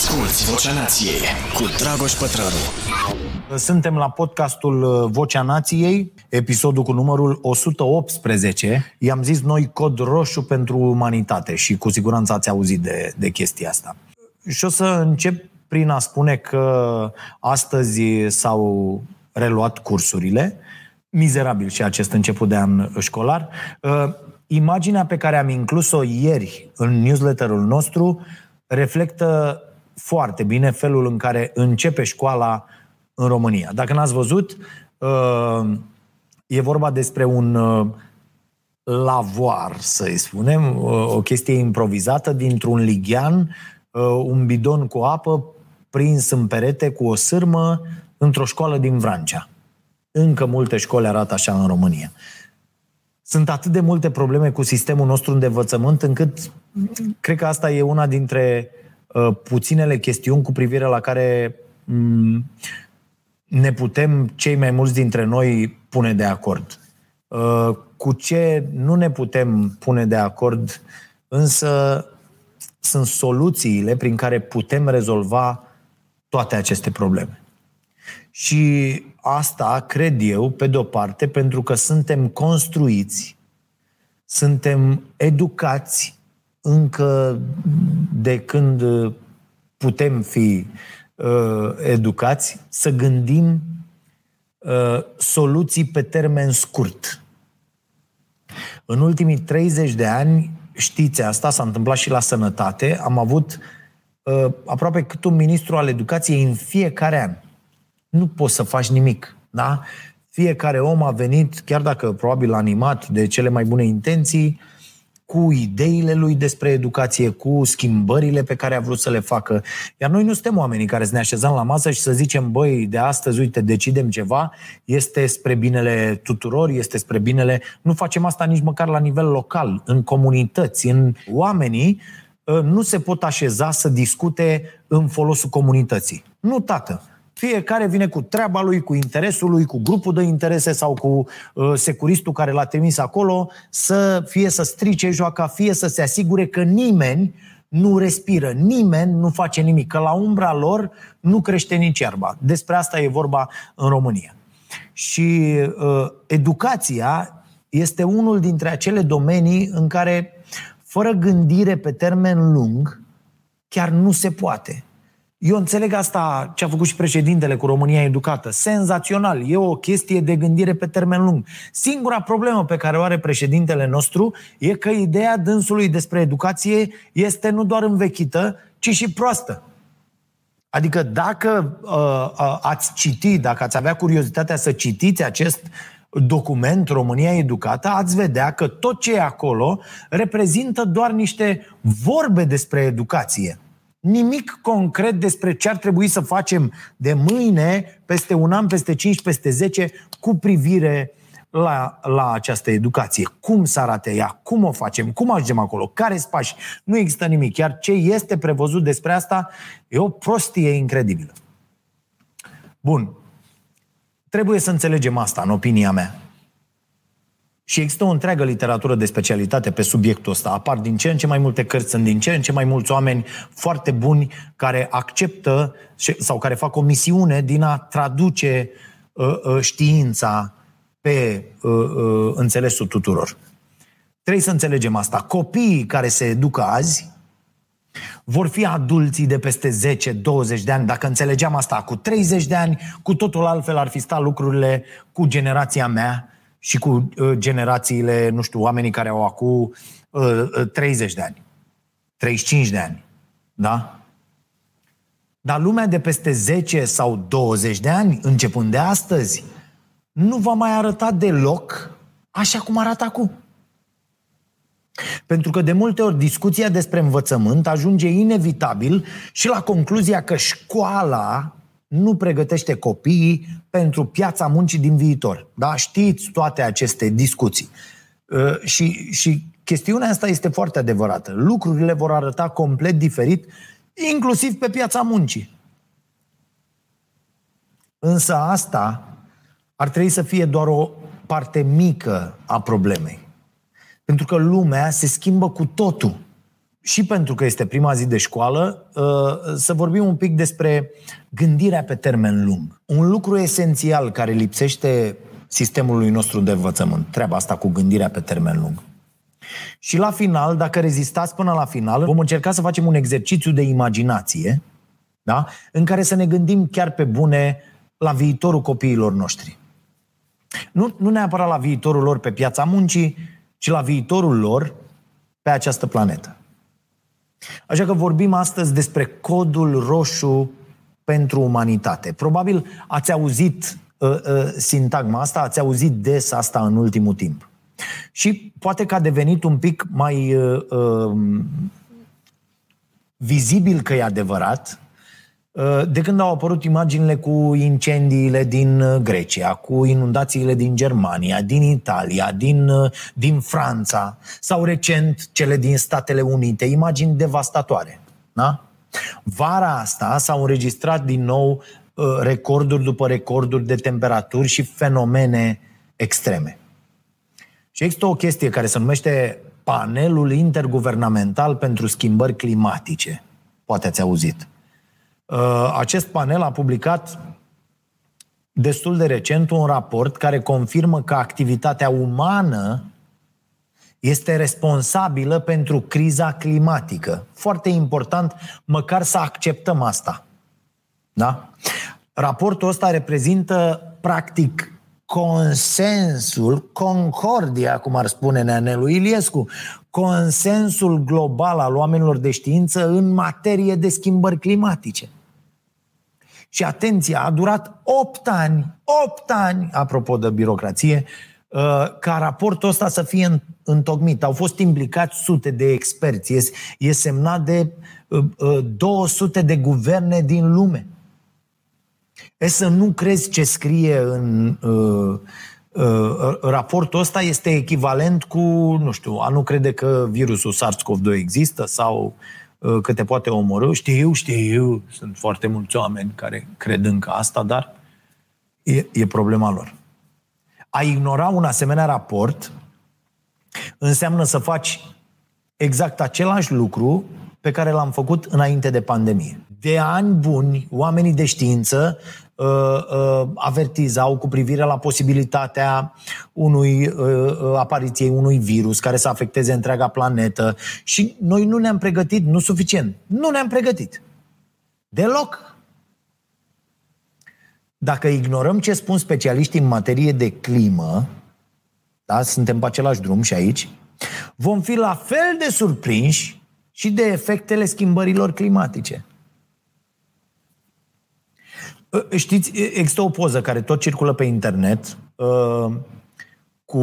Asculți Vocea Nației cu Dragoș Pătrălu. Suntem la podcastul uh, Vocea Nației, episodul cu numărul 118. I-am zis noi cod roșu pentru umanitate și cu siguranță ați auzit de, de chestia asta. Și o să încep prin a spune că astăzi s-au reluat cursurile, mizerabil și acest început de an școlar. Uh, imaginea pe care am inclus-o ieri în newsletterul nostru reflectă foarte bine felul în care începe școala în România. Dacă n-ați văzut, uh, e vorba despre un uh, lavoar, să-i spunem, o chestie improvizată dintr-un lighean, un bidon cu apă prins în perete cu o sârmă într-o școală din Vrancea. Încă multe școli arată așa în România. Sunt atât de multe probleme cu sistemul nostru de învățământ încât cred că asta e una dintre uh, puținele chestiuni cu privire la care um, ne putem cei mai mulți dintre noi pune de acord. Uh, cu ce nu ne putem pune de acord, însă sunt soluțiile prin care putem rezolva toate aceste probleme. Și asta cred eu, pe de-o parte, pentru că suntem construiți, suntem educați încă de când putem fi uh, educați să gândim uh, soluții pe termen scurt. În ultimii 30 de ani, știți asta, s-a întâmplat și la sănătate, am avut uh, aproape cât un ministru al educației în fiecare an nu poți să faci nimic. Da? Fiecare om a venit, chiar dacă probabil animat de cele mai bune intenții, cu ideile lui despre educație, cu schimbările pe care a vrut să le facă. Iar noi nu suntem oamenii care să ne așezăm la masă și să zicem, băi, de astăzi, uite, decidem ceva, este spre binele tuturor, este spre binele... Nu facem asta nici măcar la nivel local, în comunități, în oamenii ă, nu se pot așeza să discute în folosul comunității. Nu, tată. Fiecare vine cu treaba lui, cu interesul lui, cu grupul de interese sau cu uh, securistul care l-a trimis acolo să fie să strice joaca, fie să se asigure că nimeni nu respiră, nimeni nu face nimic, că la umbra lor nu crește nici iarba. Despre asta e vorba în România. Și uh, educația este unul dintre acele domenii în care, fără gândire pe termen lung, chiar nu se poate. Eu înțeleg asta ce a făcut și președintele cu România Educată. Senzațional. E o chestie de gândire pe termen lung. Singura problemă pe care o are președintele nostru e că ideea dânsului despre educație este nu doar învechită, ci și proastă. Adică dacă uh, uh, ați citi, dacă ați avea curiozitatea să citiți acest document România Educată, ați vedea că tot ce e acolo reprezintă doar niște vorbe despre educație nimic concret despre ce ar trebui să facem de mâine, peste un an, peste 5, peste 10, cu privire la, la această educație. Cum să arate ea? Cum o facem? Cum ajungem acolo? Care sunt pași? Nu există nimic. Iar ce este prevăzut despre asta e o prostie incredibilă. Bun. Trebuie să înțelegem asta, în opinia mea. Și există o întreagă literatură de specialitate pe subiectul ăsta. Apar din ce în ce mai multe cărți, sunt din ce în ce mai mulți oameni foarte buni care acceptă sau care fac o misiune din a traduce uh, uh, știința pe uh, uh, înțelesul tuturor. Trebuie să înțelegem asta. Copiii care se educă azi vor fi adulții de peste 10-20 de ani. Dacă înțelegeam asta cu 30 de ani, cu totul altfel ar fi stat lucrurile cu generația mea, și cu uh, generațiile, nu știu, oamenii care au acum uh, 30 uh, de ani, 35 de ani. Da? Dar lumea de peste 10 sau 20 de ani, începând de astăzi, nu va mai arăta deloc așa cum arată acum. Pentru că de multe ori discuția despre învățământ ajunge inevitabil și la concluzia că școala nu pregătește copiii pentru piața muncii din viitor. Da? Știți toate aceste discuții. Uh, și, și chestiunea asta este foarte adevărată. Lucrurile vor arăta complet diferit, inclusiv pe piața muncii. Însă asta ar trebui să fie doar o parte mică a problemei. Pentru că lumea se schimbă cu totul. Și pentru că este prima zi de școală, uh, să vorbim un pic despre gândirea pe termen lung. Un lucru esențial care lipsește sistemului nostru de învățământ, treaba asta cu gândirea pe termen lung. Și la final, dacă rezistați până la final, vom încerca să facem un exercițiu de imaginație, da? în care să ne gândim chiar pe bune la viitorul copiilor noștri. Nu, nu neapărat la viitorul lor pe piața muncii, ci la viitorul lor pe această planetă. Așa că vorbim astăzi despre codul roșu pentru umanitate. Probabil ați auzit uh, uh, sintagma asta, ați auzit des asta în ultimul timp. Și poate că a devenit un pic mai uh, uh, vizibil că e adevărat, Uh, de când au apărut imaginile cu incendiile din uh, Grecia, cu inundațiile din Germania, din Italia, din, uh, din Franța sau recent cele din Statele Unite, imagini devastatoare. Da? Vara asta s-au înregistrat din nou recorduri după recorduri de temperaturi și fenomene extreme. Și există o chestie care se numește Panelul Interguvernamental pentru Schimbări Climatice. Poate ați auzit. Uh, acest panel a publicat destul de recent un raport care confirmă că activitatea umană este responsabilă pentru criza climatică. Foarte important, măcar să acceptăm asta. Da? Raportul ăsta reprezintă, practic, consensul, concordia, cum ar spune Neanelu Iliescu, consensul global al oamenilor de știință în materie de schimbări climatice. Și atenția, a durat 8 ani, 8 ani, apropo de birocrație, uh, ca raportul ăsta să fie întocmit. Au fost implicați sute de experți. E, e semnat de 200 uh, uh, de guverne din lume. E să nu crezi ce scrie în uh, uh, raportul ăsta este echivalent cu, nu știu, a nu crede că virusul SARS-CoV-2 există sau Uh, că te poate omorâ. Știu, știu, sunt foarte mulți oameni care cred încă asta, dar e, e problema lor. A ignora un asemenea raport înseamnă să faci exact același lucru pe care l-am făcut înainte de pandemie. De ani buni, oamenii de știință uh, uh, avertizau cu privire la posibilitatea unui uh, uh, apariției unui virus care să afecteze întreaga planetă și noi nu ne-am pregătit, nu suficient, nu ne-am pregătit. Deloc. Dacă ignorăm ce spun specialiștii în materie de climă, da, suntem pe același drum și aici, vom fi la fel de surprinși și de efectele schimbărilor climatice. Ă, știți, există o poză care tot circulă pe internet ă, cu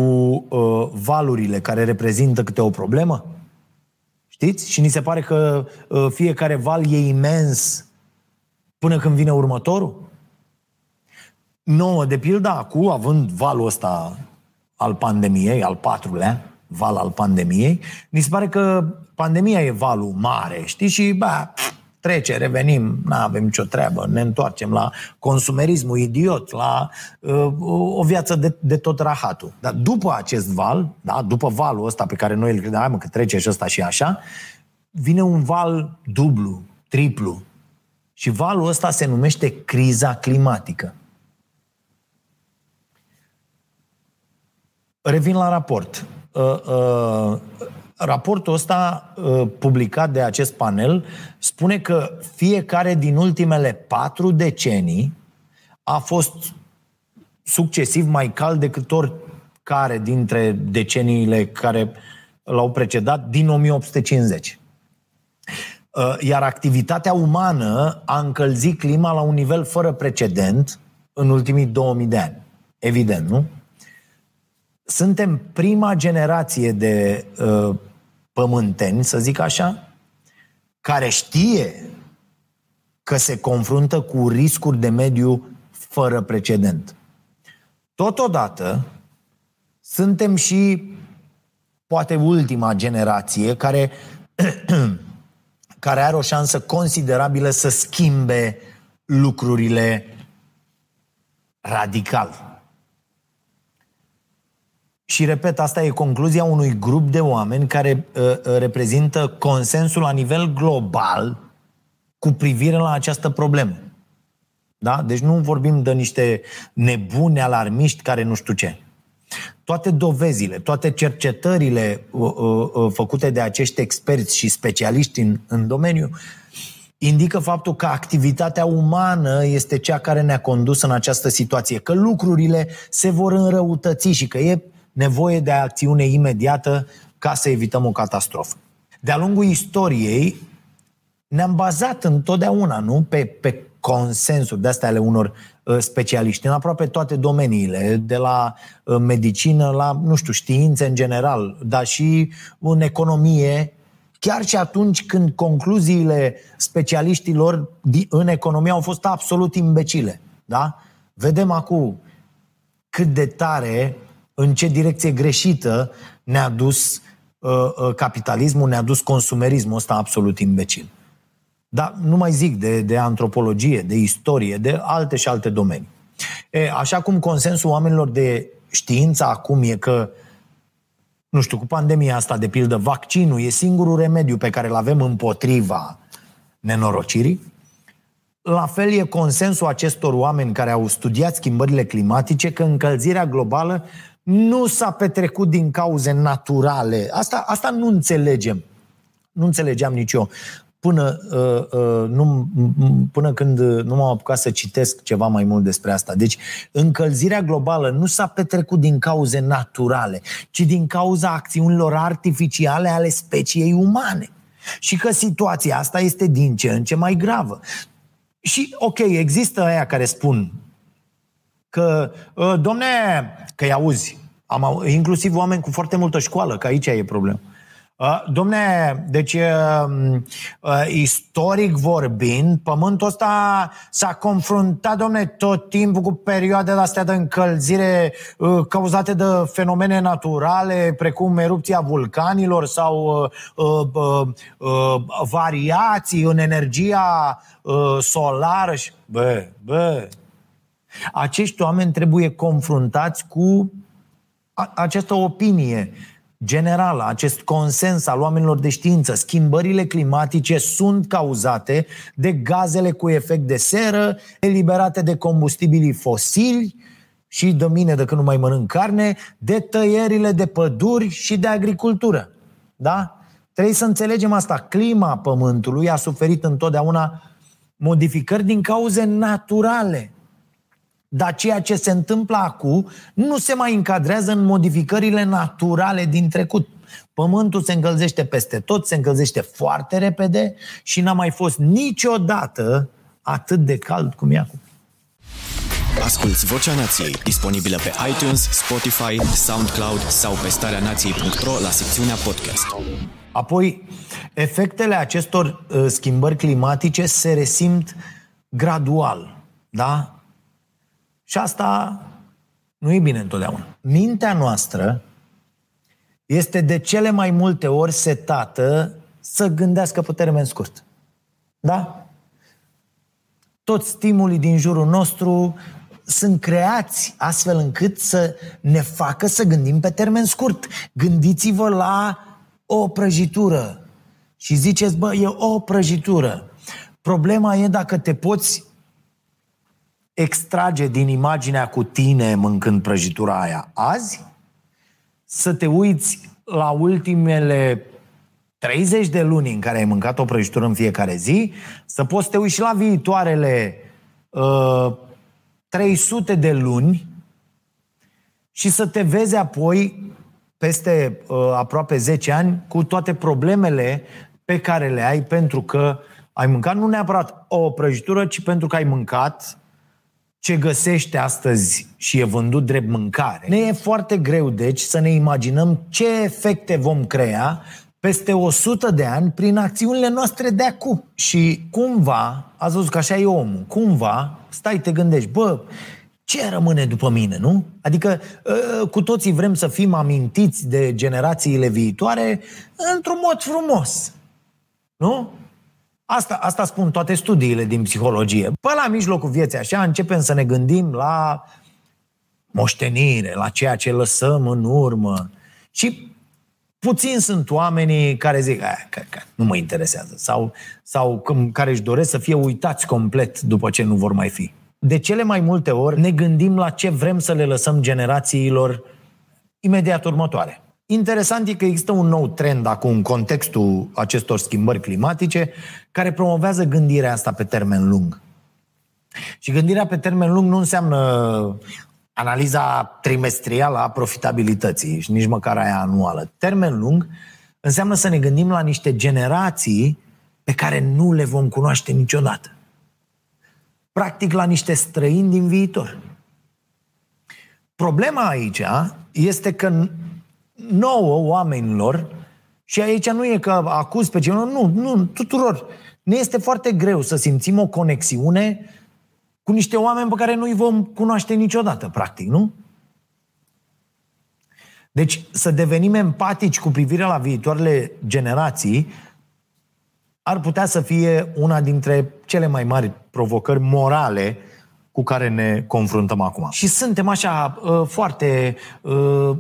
ă, valurile care reprezintă câte o problemă? Știți? Și ni se pare că fiecare val e imens până când vine următorul? Nouă, de pildă, acum, având valul ăsta al pandemiei, al patrulea, val al pandemiei, mi se pare că pandemia e valul mare, știi? Și, ba, trece, revenim, nu avem nicio treabă, ne întoarcem la consumerismul idiot, la uh, o viață de, de tot rahatul. Dar după acest val, da, după valul ăsta pe care noi îl credem, mă, că trece și ăsta și așa, vine un val dublu, triplu. Și valul ăsta se numește criza climatică. Revin la raport. Uh, uh, raportul ăsta uh, publicat de acest panel spune că fiecare din ultimele patru decenii a fost succesiv mai cald decât oricare dintre deceniile care l-au precedat din 1850. Iar activitatea umană a încălzit clima la un nivel fără precedent în ultimii 2000 de ani. Evident, nu? suntem prima generație de uh, pământeni, să zic așa, care știe că se confruntă cu riscuri de mediu fără precedent. Totodată, suntem și poate ultima generație care, care are o șansă considerabilă să schimbe lucrurile radical. Și repet, asta e concluzia unui grup de oameni care uh, uh, reprezintă consensul la nivel global cu privire la această problemă. Da? Deci nu vorbim de niște nebune alarmiști care nu știu ce. Toate dovezile, toate cercetările uh, uh, uh, făcute de acești experți și specialiști în, în domeniu indică faptul că activitatea umană este cea care ne-a condus în această situație, că lucrurile se vor înrăutăți și că e nevoie de acțiune imediată ca să evităm o catastrofă. De-a lungul istoriei ne-am bazat întotdeauna nu? Pe, pe consensuri de astea ale unor uh, specialiști în aproape toate domeniile, de la uh, medicină la, nu știu, științe în general, dar și în economie, chiar și atunci când concluziile specialiștilor în economie au fost absolut imbecile. Da? Vedem acum cât de tare, în ce direcție greșită ne-a dus uh, uh, capitalismul, ne-a dus consumerismul ăsta absolut imbecil. Dar nu mai zic de, de antropologie, de istorie, de alte și alte domenii. E, așa cum consensul oamenilor de știință acum e că, nu știu, cu pandemia asta, de pildă, vaccinul e singurul remediu pe care îl avem împotriva nenorocirii, la fel e consensul acestor oameni care au studiat schimbările climatice că încălzirea globală nu s-a petrecut din cauze naturale. Asta, asta nu înțelegem. Nu înțelegeam nici eu până, uh, uh, nu, până când nu m-am apucat să citesc ceva mai mult despre asta. Deci, încălzirea globală nu s-a petrecut din cauze naturale, ci din cauza acțiunilor artificiale ale speciei umane. Și că situația asta este din ce în ce mai gravă. Și, ok, există aia care spun că, uh, domne, că-i auzi, am, inclusiv oameni cu foarte multă școală, că aici e problema. Domne, deci istoric vorbind, pământul ăsta s-a confruntat, domne, tot timpul cu perioade astea de încălzire cauzate de fenomene naturale, precum erupția vulcanilor sau uh, uh, uh, variații în energia solară. Și, bă, bă, acești oameni trebuie confruntați cu această opinie generală, acest consens al oamenilor de știință, schimbările climatice sunt cauzate de gazele cu efect de seră eliberate de combustibilii fosili și de mine de când nu mai mănânc carne, de tăierile de păduri și de agricultură. Da? Trebuie să înțelegem asta. Clima Pământului a suferit întotdeauna modificări din cauze naturale. Dar ceea ce se întâmplă acum nu se mai încadrează în modificările naturale din trecut. Pământul se încălzește peste tot, se încălzește foarte repede și n-a mai fost niciodată atât de cald cum e acum. Asculți Vocea Nației, disponibilă pe iTunes, Spotify, SoundCloud sau pe starea nației.ro la secțiunea podcast. Apoi, efectele acestor uh, schimbări climatice se resimt gradual. Da? Și asta nu e bine întotdeauna. Mintea noastră este de cele mai multe ori setată să gândească pe termen scurt. Da? Toți stimulii din jurul nostru sunt creați astfel încât să ne facă să gândim pe termen scurt. Gândiți-vă la o prăjitură și ziceți, bă, e o prăjitură. Problema e dacă te poți extrage din imaginea cu tine mâncând prăjitura aia. Azi, să te uiți la ultimele 30 de luni în care ai mâncat o prăjitură în fiecare zi, să poți să te uiți și la viitoarele uh, 300 de luni și să te vezi apoi peste uh, aproape 10 ani cu toate problemele pe care le ai pentru că ai mâncat nu neapărat o prăjitură, ci pentru că ai mâncat ce găsește astăzi și e vândut drept mâncare. Ne e foarte greu, deci, să ne imaginăm ce efecte vom crea peste 100 de ani prin acțiunile noastre de acum. Și cumva, ați văzut că așa e omul, cumva, stai, te gândești, bă, ce rămâne după mine, nu? Adică ă, cu toții vrem să fim amintiți de generațiile viitoare într-un mod frumos. Nu? Asta, asta spun toate studiile din psihologie. Pe la mijlocul vieții, așa, începem să ne gândim la moștenire, la ceea ce lăsăm în urmă. Și puțin sunt oamenii care zic, că, că nu mă interesează, sau, sau care își doresc să fie uitați complet după ce nu vor mai fi. De cele mai multe ori ne gândim la ce vrem să le lăsăm generațiilor imediat următoare. Interesant e că există un nou trend acum în contextul acestor schimbări climatice care promovează gândirea asta pe termen lung. Și gândirea pe termen lung nu înseamnă analiza trimestrială a profitabilității și nici măcar aia anuală. Termen lung înseamnă să ne gândim la niște generații pe care nu le vom cunoaște niciodată. Practic la niște străini din viitor. Problema aici este că nouă oamenilor, și aici nu e că acuz pe cineva, nu, nu, tuturor, ne este foarte greu să simțim o conexiune cu niște oameni pe care nu îi vom cunoaște niciodată, practic, nu? Deci să devenim empatici cu privire la viitoarele generații ar putea să fie una dintre cele mai mari provocări morale cu care ne confruntăm acum. Și suntem așa uh, foarte uh,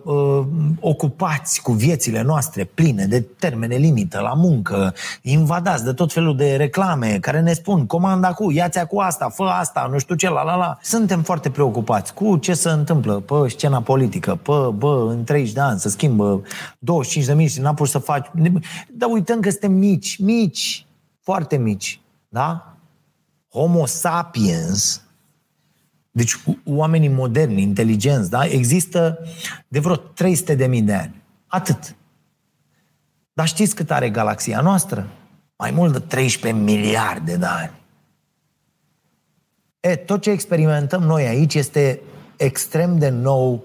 uh, ocupați cu viețile noastre pline de termene limită la muncă, invadați de tot felul de reclame care ne spun comanda cu, ia-ți cu asta, fă asta, nu știu ce, la la la. Suntem foarte preocupați cu ce se întâmplă pe scena politică, pe, bă, în 30 de ani să schimbă 25 de mii și n-a pus să faci... Dar uităm că suntem mici, mici, foarte mici, da? Homo sapiens deci oamenii moderni, inteligenți, da? există de vreo 300 de mii de ani. Atât. Dar știți cât are galaxia noastră? Mai mult de 13 miliarde de ani. E, tot ce experimentăm noi aici este extrem de nou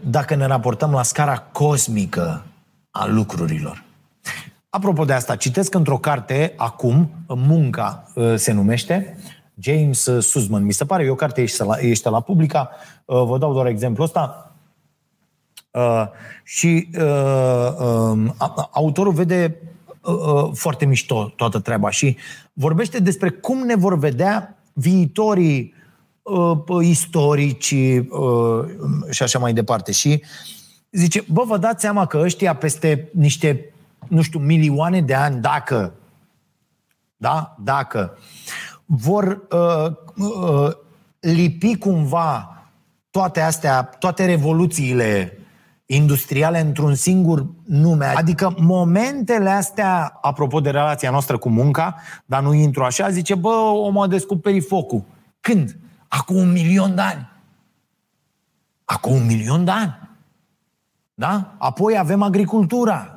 dacă ne raportăm la scara cosmică a lucrurilor. Apropo de asta, citesc într-o carte, acum, Munca se numește, James Suzman, mi se pare, e o carte, ești la, ești la Publica, uh, vă dau doar exemplu ăsta. Uh, și uh, um, autorul vede foarte mișto toată treaba și vorbește despre cum ne vor vedea viitorii istorici și așa mai departe. Și zice, bă, vă dați seama că ăștia peste niște, nu știu, milioane de ani, dacă, da, dacă vor uh, uh, lipi cumva toate astea, toate revoluțiile industriale într-un singur nume. Adică momentele astea, apropo de relația noastră cu munca, dar nu intru așa, zice, bă, omul a descoperit focul. Când? Acum un milion de ani. Acum un milion de ani. Da? Apoi avem agricultura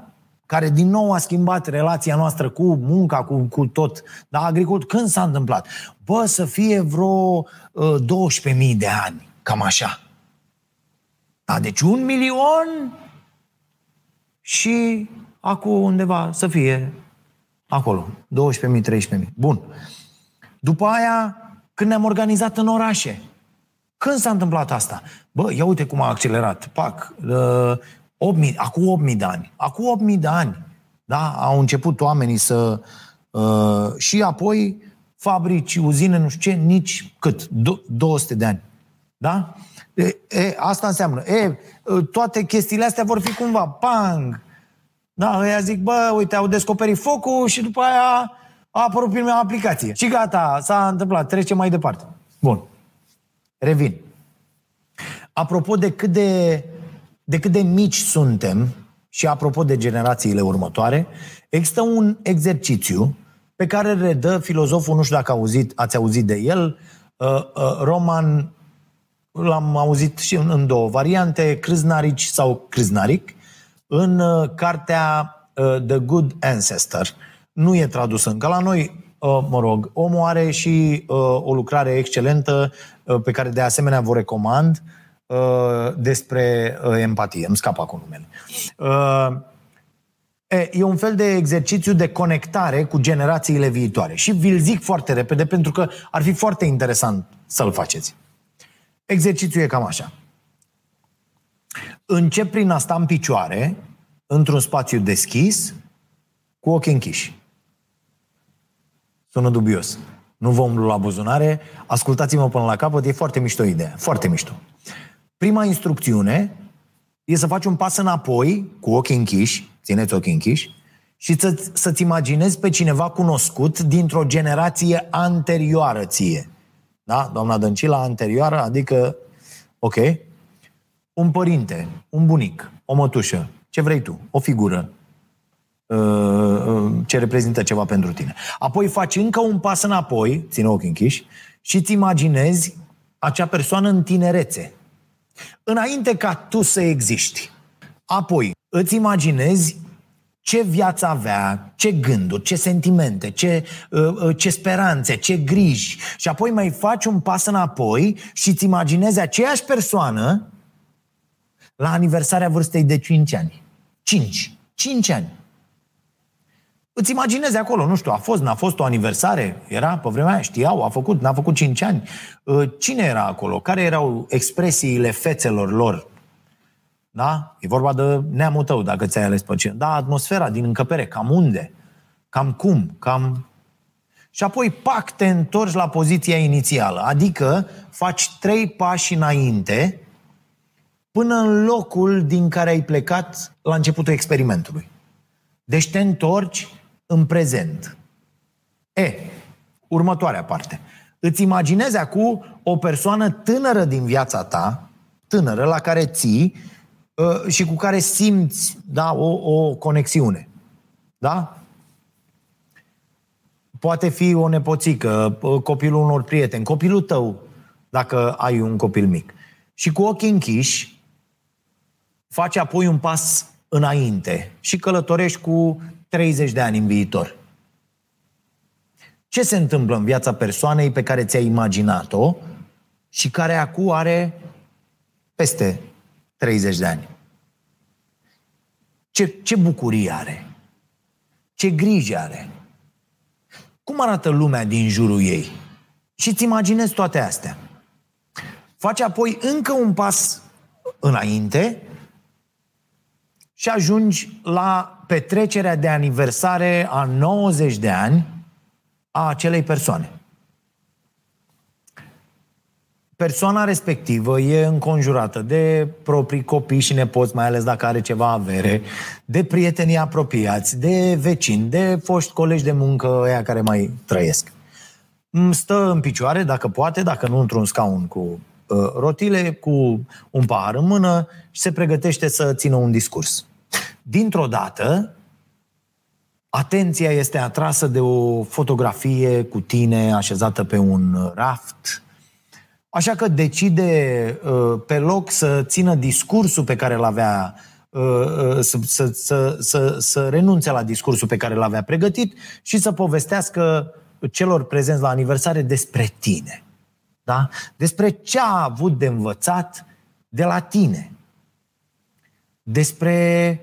care din nou a schimbat relația noastră cu munca, cu, cu tot. Dar agricult, când s-a întâmplat? Bă, să fie vreo uh, 12.000 de ani, cam așa. Da, deci un milion și acum undeva să fie acolo, 12.000, 13.000. Bun. După aia, când ne-am organizat în orașe, când s-a întâmplat asta? Bă, ia uite cum a accelerat. Pac, uh, 8.000, acum 8.000 de ani. Acum 8.000 de ani, da, au început oamenii să... Uh, și apoi fabrici, uzine, nu știu ce, nici cât, 200 de ani. Da? E, e, asta înseamnă. E, toate chestiile astea vor fi cumva, pang! Da, ăia zic, bă, uite, au descoperit focul și după aia a apărut prima aplicație. Și gata, s-a întâmplat, trece mai departe. Bun. Revin. Apropo de cât de de cât de mici suntem, și apropo de generațiile următoare, există un exercițiu pe care îl redă filozoful, nu știu dacă auzit, ați auzit de el, uh, uh, Roman, l-am auzit și în, în două variante, Krznaric sau Krznaric, în uh, cartea The Good Ancestor. Nu e tradus încă la noi, mă rog, omul are și o lucrare excelentă pe care de asemenea vă recomand, Uh, despre uh, empatie. Îmi scap acum numele. Uh, e, e un fel de exercițiu de conectare cu generațiile viitoare. Și vi-l zic foarte repede pentru că ar fi foarte interesant să-l faceți. Exercițiul e cam așa. Încep prin a sta în picioare, într-un spațiu deschis, cu ochii închiși. Sună dubios. Nu vom lua buzunare. Ascultați-mă până la capăt, e foarte mișto ideea. Foarte mișto. Prima instrucțiune e să faci un pas înapoi, cu ochii închiși, țineți ochii închiși, și să, să-ți imaginezi pe cineva cunoscut dintr-o generație anterioară ție. Da? Doamna Dăncila, anterioară, adică, ok, un părinte, un bunic, o mătușă, ce vrei tu, o figură, uh, uh, ce reprezintă ceva pentru tine. Apoi faci încă un pas înapoi, ține ochii închiși, și îți imaginezi acea persoană în tinerețe. Înainte ca tu să existi. Apoi, îți imaginezi ce viață avea, ce gânduri, ce sentimente, ce, uh, ce speranțe, ce griji. Și apoi mai faci un pas înapoi și îți imaginezi aceeași persoană la aniversarea vârstei de 5 ani. 5. 5 ani. Îți imaginezi acolo, nu știu, a fost, n-a fost o aniversare, era pe vremea aia, știau, a făcut, n-a făcut 5 ani. Ă, cine era acolo? Care erau expresiile fețelor lor? Da? E vorba de neamul tău, dacă ți-ai ales pe cine. Da, atmosfera din încăpere, cam unde? Cam cum? Cam... Și apoi, pac, te întorci la poziția inițială. Adică faci trei pași înainte până în locul din care ai plecat la începutul experimentului. Deci te întorci în prezent. E, următoarea parte. Îți imaginezi acum o persoană tânără din viața ta, tânără, la care ții uh, și cu care simți da, o, o conexiune. Da? Poate fi o nepoțică, uh, copilul unor prieteni, copilul tău, dacă ai un copil mic. Și cu ochii închiși, faci apoi un pas înainte și călătorești cu 30 de ani în viitor. Ce se întâmplă în viața persoanei pe care ți-ai imaginat-o și care acum are peste 30 de ani? Ce, ce bucurie are? Ce grijă are? Cum arată lumea din jurul ei? Și îți imaginezi toate astea. Faci apoi încă un pas înainte și ajungi la petrecerea de aniversare a 90 de ani a acelei persoane. Persoana respectivă e înconjurată de proprii copii și nepoți, mai ales dacă are ceva avere, de prietenii apropiați, de vecini, de foști colegi de muncă, ăia care mai trăiesc. Stă în picioare, dacă poate, dacă nu într-un scaun cu uh, rotile, cu un pahar în mână și se pregătește să țină un discurs dintr-o dată, atenția este atrasă de o fotografie cu tine așezată pe un raft. Așa că decide uh, pe loc să țină discursul pe care îl avea uh, uh, să, să, să, să, să renunțe la discursul pe care l avea pregătit și să povestească celor prezenți la aniversare despre tine. Da? Despre ce a avut de învățat de la tine. Despre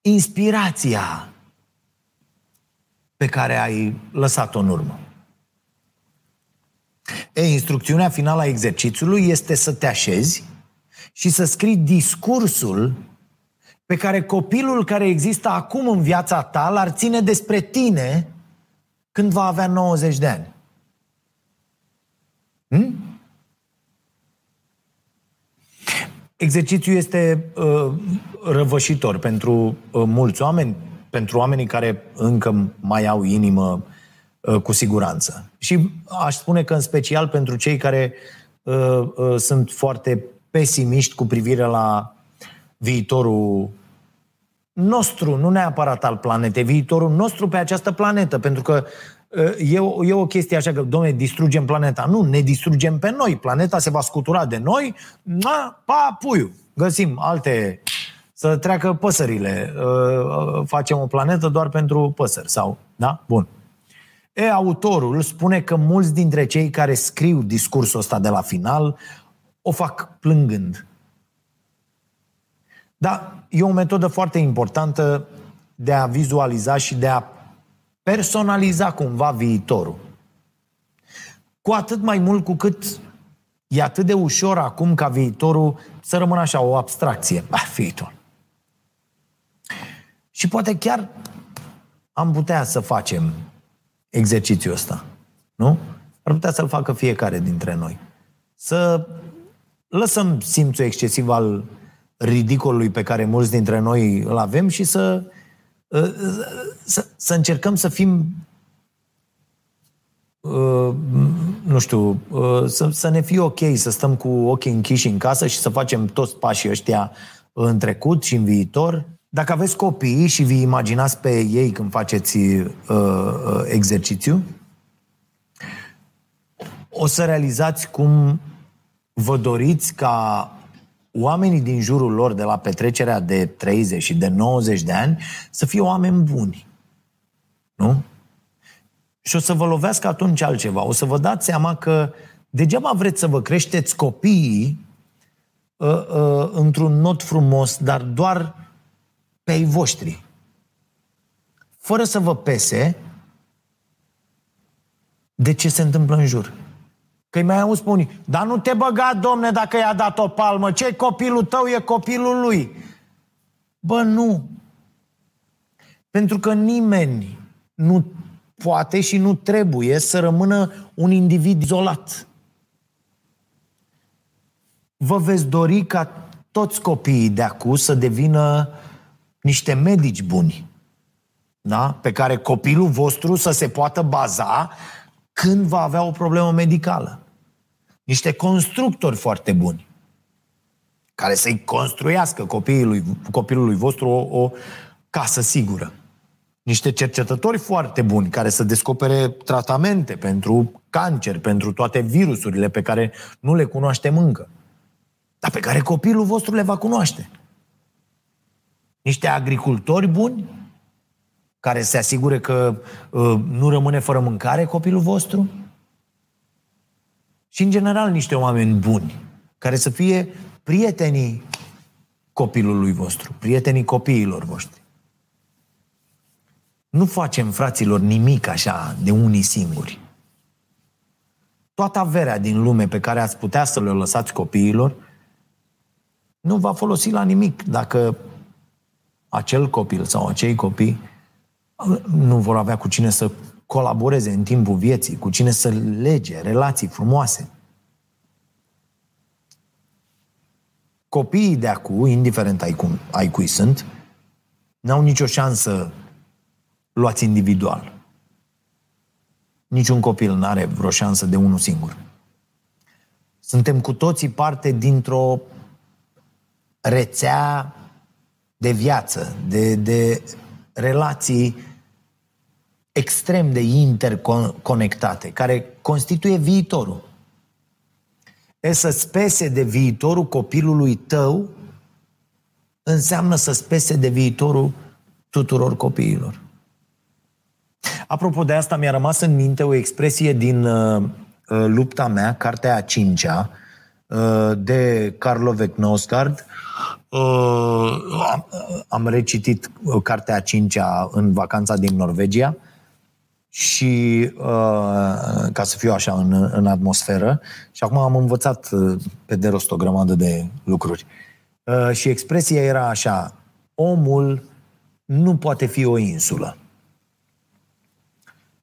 inspirația pe care ai lăsat-o în urmă. E, instrucțiunea finală a exercițiului este să te așezi și să scrii discursul pe care copilul care există acum în viața ta l-ar ține despre tine când va avea 90 de ani. Hmm? Exercițiul este uh, răvășitor pentru uh, mulți oameni, pentru oamenii care încă mai au inimă uh, cu siguranță. Și aș spune că în special pentru cei care uh, uh, sunt foarte pesimiști cu privire la viitorul nostru, nu neapărat al planetei, viitorul nostru pe această planetă, pentru că E o, e o chestie așa că, domne, distrugem planeta. Nu, ne distrugem pe noi. Planeta se va scutura de noi, na, pa, puiu. Găsim alte... Să treacă păsările. Facem o planetă doar pentru păsări. Sau, da? Bun. E, autorul spune că mulți dintre cei care scriu discursul ăsta de la final o fac plângând. Da, e o metodă foarte importantă de a vizualiza și de a personaliza cumva viitorul. Cu atât mai mult cu cât e atât de ușor acum ca viitorul să rămână așa o abstracție. Ah, viitor. Și poate chiar am putea să facem exercițiul ăsta. Nu? Ar putea să-l facă fiecare dintre noi. Să lăsăm simțul excesiv al ridicolului pe care mulți dintre noi îl avem și să, uh, să, să încercăm să fim Uh, nu știu, uh, să, să ne fie ok, să stăm cu ochii închiși în casă și să facem toți pașii ăștia în trecut și în viitor. Dacă aveți copii și vi imaginați pe ei când faceți uh, uh, exercițiu, o să realizați cum vă doriți ca oamenii din jurul lor de la petrecerea de 30 și de 90 de ani să fie oameni buni. Nu? Și o să vă lovească atunci altceva. O să vă dați seama că degeaba vreți să vă creșteți copiii uh, uh, într-un not frumos, dar doar pe ei voștri. Fără să vă pese de ce se întâmplă în jur. Că-i mai auzi pe unii, dar nu te băga, domne, dacă i-a dat o palmă, ce copilul tău e copilul lui. Bă, nu. Pentru că nimeni nu poate și nu trebuie să rămână un individ izolat. Vă veți dori ca toți copiii de acum să devină niște medici buni, da? pe care copilul vostru să se poată baza când va avea o problemă medicală. Niște constructori foarte buni, care să-i construiască copilului, copilului vostru o, o casă sigură niște cercetători foarte buni care să descopere tratamente pentru cancer, pentru toate virusurile pe care nu le cunoaștem încă, dar pe care copilul vostru le va cunoaște. Niște agricultori buni care se asigure că uh, nu rămâne fără mâncare copilul vostru și, în general, niște oameni buni care să fie prietenii copilului vostru, prietenii copiilor voștri. Nu facem, fraților, nimic așa de unii singuri. Toată averea din lume pe care ați putea să le lăsați copiilor nu va folosi la nimic dacă acel copil sau acei copii nu vor avea cu cine să colaboreze în timpul vieții, cu cine să lege relații frumoase. Copiii de acum, indiferent ai, cum, ai cui sunt, n-au nicio șansă luați individual. Niciun copil nu are vreo șansă de unul singur. Suntem cu toții parte dintr-o rețea de viață, de, de relații extrem de interconectate, care constituie viitorul. E să spese de viitorul copilului tău înseamnă să spese de viitorul tuturor copiilor. Apropo de asta, mi-a rămas în minte o expresie din uh, uh, lupta mea, cartea a cincea, uh, de Carlo Vecnosgard. Uh, am, am recitit uh, cartea a cincea în vacanța din Norvegia și uh, ca să fiu așa în, în atmosferă și acum am învățat uh, pe de rost o grămadă de lucruri. Uh, și expresia era așa, omul nu poate fi o insulă.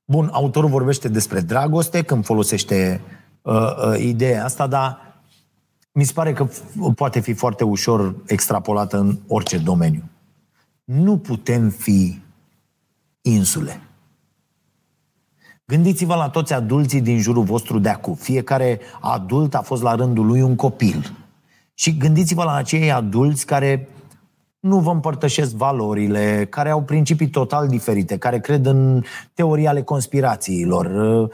Bun, autorul vorbește despre dragoste când folosește uh, uh, ideea asta, dar mi se pare că poate fi foarte ușor extrapolată în orice domeniu. Nu putem fi insule. Gândiți-vă la toți adulții din jurul vostru de acum. Fiecare adult a fost la rândul lui un copil. Și gândiți-vă la acei adulți care nu vă împărtășesc valorile, care au principii total diferite, care cred în teoria ale conspirațiilor, uh,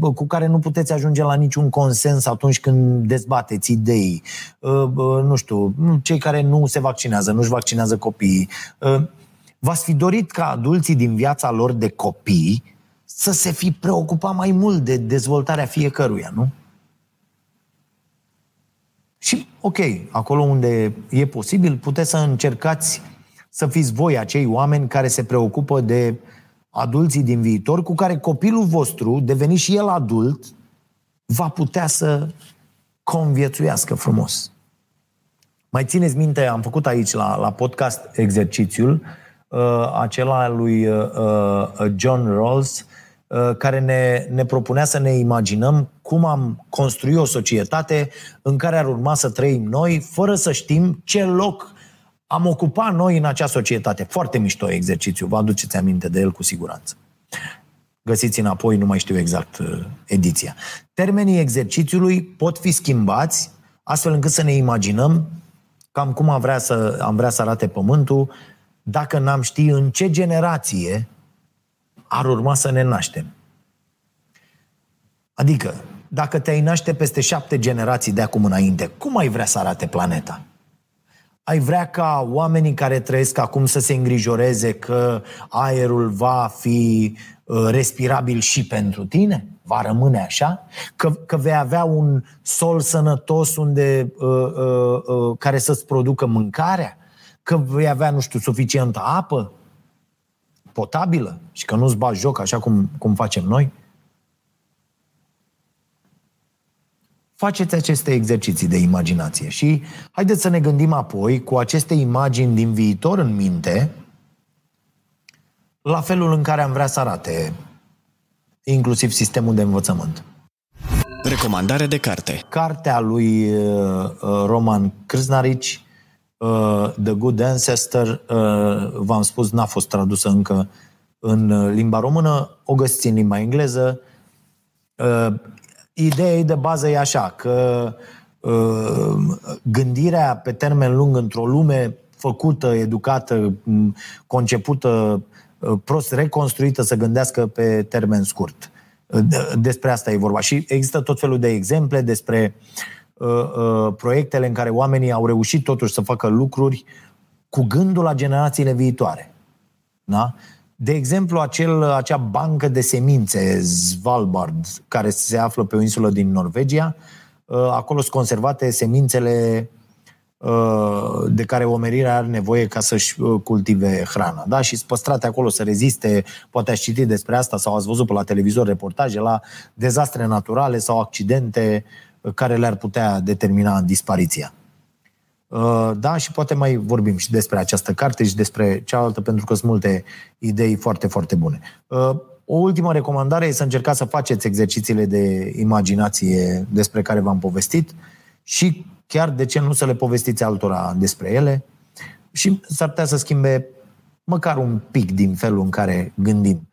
uh, cu care nu puteți ajunge la niciun consens atunci când dezbateți idei, uh, nu știu, cei care nu se vaccinează, nu-și vaccinează copiii. V-ați fi dorit ca adulții din viața lor de copii să se fi preocupat mai mult de dezvoltarea fiecăruia, nu? Și, ok, acolo unde e posibil, puteți să încercați să fiți voi acei oameni care se preocupă de adulții din viitor, cu care copilul vostru, devenit și el adult, va putea să conviețuiască frumos. Mai țineți minte, am făcut aici la, la podcast exercițiul uh, acela lui uh, uh, John Rawls, uh, care ne, ne propunea să ne imaginăm cum am construit o societate în care ar urma să trăim noi, fără să știm ce loc am ocupat noi în acea societate. Foarte mișto exercițiu, vă aduceți aminte de el cu siguranță. Găsiți înapoi, nu mai știu exact uh, ediția. Termenii exercițiului pot fi schimbați astfel încât să ne imaginăm cam cum am vrea să, am vrea să arate pământul dacă n-am ști în ce generație ar urma să ne naștem. Adică, dacă te-ai naște peste șapte generații de acum înainte, cum ai vrea să arate planeta? Ai vrea ca oamenii care trăiesc acum să se îngrijoreze că aerul va fi uh, respirabil și pentru tine? Va rămâne așa? Că, că vei avea un sol sănătos unde, uh, uh, uh, care să-ți producă mâncarea? Că vei avea, nu știu, suficientă apă potabilă și că nu-ți bagi joc așa cum, cum facem noi? faceți aceste exerciții de imaginație și haideți să ne gândim apoi cu aceste imagini din viitor în minte la felul în care am vrea să arate inclusiv sistemul de învățământ. Recomandare de carte. Cartea lui uh, uh, Roman Krznarici, uh, The Good Ancestor, v-am spus, n-a fost tradusă încă în limba română, o găsiți în limba engleză ideea de bază e așa, că uh, gândirea pe termen lung într-o lume făcută, educată, concepută, uh, prost reconstruită să gândească pe termen scurt. Uh, despre asta e vorba. Și există tot felul de exemple despre uh, uh, proiectele în care oamenii au reușit totuși să facă lucruri cu gândul la generațiile viitoare. Da? De exemplu, acel, acea bancă de semințe, Svalbard, care se află pe o insulă din Norvegia, uh, acolo sunt conservate semințele uh, de care omenirea are nevoie ca să-și uh, cultive hrana. Da? Și sunt păstrate acolo să reziste, poate ați citit despre asta sau ați văzut pe la televizor reportaje la dezastre naturale sau accidente care le-ar putea determina dispariția. Uh, da, și poate mai vorbim și despre această carte și despre cealaltă, pentru că sunt multe idei foarte, foarte bune. Uh, o ultimă recomandare e să încercați să faceți exercițiile de imaginație despre care v-am povestit și chiar de ce nu să le povestiți altora despre ele și s-ar putea să schimbe măcar un pic din felul în care gândim.